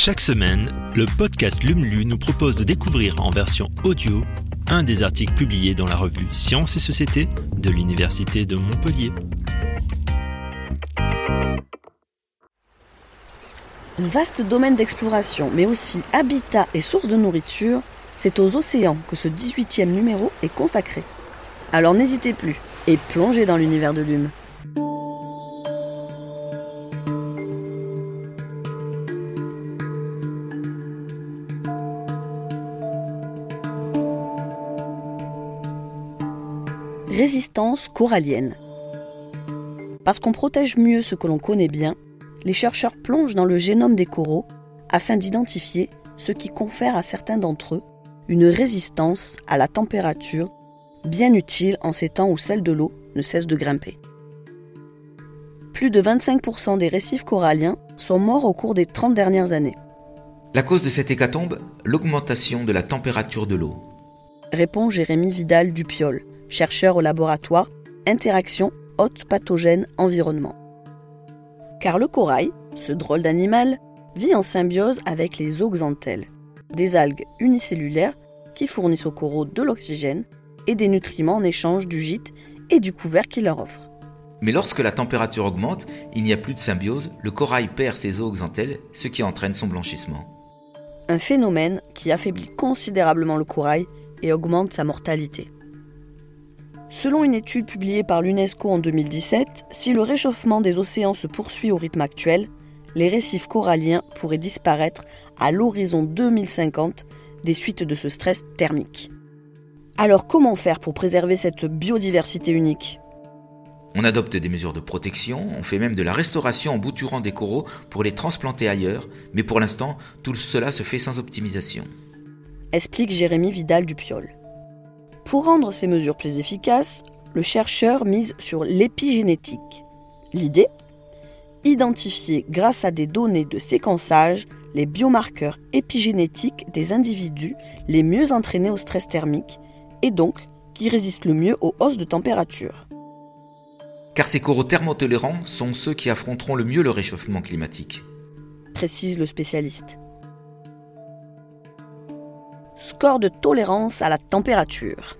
Chaque semaine, le podcast LUMLU nous propose de découvrir en version audio un des articles publiés dans la revue Sciences et Société de l'Université de Montpellier. Vaste domaine d'exploration, mais aussi habitat et source de nourriture, c'est aux océans que ce 18e numéro est consacré. Alors n'hésitez plus et plongez dans l'univers de l'hume. Résistance corallienne. Parce qu'on protège mieux ce que l'on connaît bien, les chercheurs plongent dans le génome des coraux afin d'identifier ce qui confère à certains d'entre eux une résistance à la température bien utile en ces temps où celle de l'eau ne cesse de grimper. Plus de 25% des récifs coralliens sont morts au cours des 30 dernières années. La cause de cette hécatombe, l'augmentation de la température de l'eau. Répond Jérémy Vidal Dupiol, chercheur au laboratoire Interaction haute pathogène environnement. Car le corail, ce drôle d'animal, vit en symbiose avec les zooxanthelles, des algues unicellulaires qui fournissent aux coraux de l'oxygène et des nutriments en échange du gîte et du couvert qu'il leur offre. Mais lorsque la température augmente, il n'y a plus de symbiose, le corail perd ses zooxanthelles, ce qui entraîne son blanchissement. Un phénomène qui affaiblit considérablement le corail et augmente sa mortalité. Selon une étude publiée par l'UNESCO en 2017, si le réchauffement des océans se poursuit au rythme actuel, les récifs coralliens pourraient disparaître à l'horizon 2050 des suites de ce stress thermique. Alors comment faire pour préserver cette biodiversité unique? On adopte des mesures de protection, on fait même de la restauration en bouturant des coraux pour les transplanter ailleurs, mais pour l'instant, tout cela se fait sans optimisation. Explique Jérémy Vidal Dupiol. Pour rendre ces mesures plus efficaces, le chercheur mise sur l'épigénétique. L'idée? Identifier grâce à des données de séquençage les biomarqueurs épigénétiques des individus les mieux entraînés au stress thermique et donc qui résistent le mieux aux hausses de température. Car ces coraux thermotolérants sont ceux qui affronteront le mieux le réchauffement climatique. Précise le spécialiste score de tolérance à la température.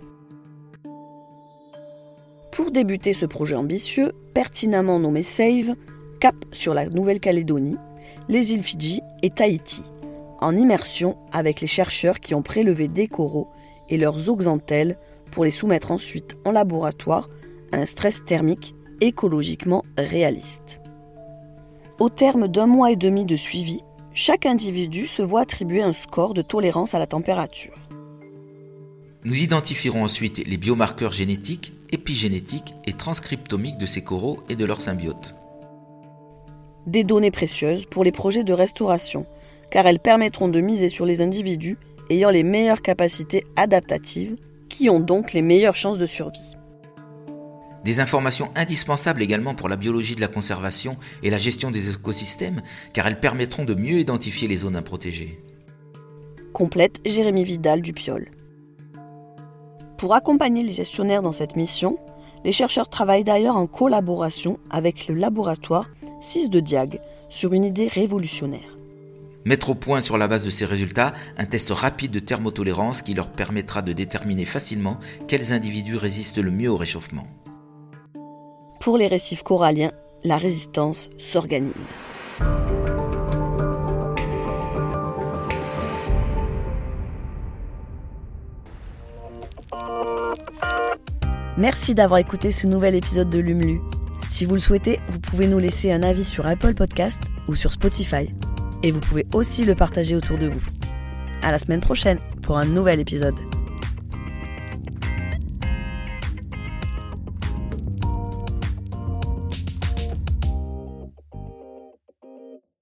Pour débuter ce projet ambitieux, pertinemment nommé SAVE, cap sur la Nouvelle-Calédonie, les îles Fidji et Tahiti, en immersion avec les chercheurs qui ont prélevé des coraux et leurs zooxanthelles pour les soumettre ensuite en laboratoire à un stress thermique écologiquement réaliste. Au terme d'un mois et demi de suivi, chaque individu se voit attribuer un score de tolérance à la température. Nous identifierons ensuite les biomarqueurs génétiques, épigénétiques et transcriptomiques de ces coraux et de leurs symbiotes. Des données précieuses pour les projets de restauration, car elles permettront de miser sur les individus ayant les meilleures capacités adaptatives, qui ont donc les meilleures chances de survie. Des informations indispensables également pour la biologie de la conservation et la gestion des écosystèmes, car elles permettront de mieux identifier les zones à protéger. Complète Jérémy Vidal du Piol. Pour accompagner les gestionnaires dans cette mission, les chercheurs travaillent d'ailleurs en collaboration avec le laboratoire 6 de Diag sur une idée révolutionnaire. Mettre au point sur la base de ces résultats un test rapide de thermotolérance qui leur permettra de déterminer facilement quels individus résistent le mieux au réchauffement. Pour les récifs coralliens, la résistance s'organise. Merci d'avoir écouté ce nouvel épisode de Lumlu. Si vous le souhaitez, vous pouvez nous laisser un avis sur Apple Podcast ou sur Spotify. Et vous pouvez aussi le partager autour de vous. À la semaine prochaine pour un nouvel épisode.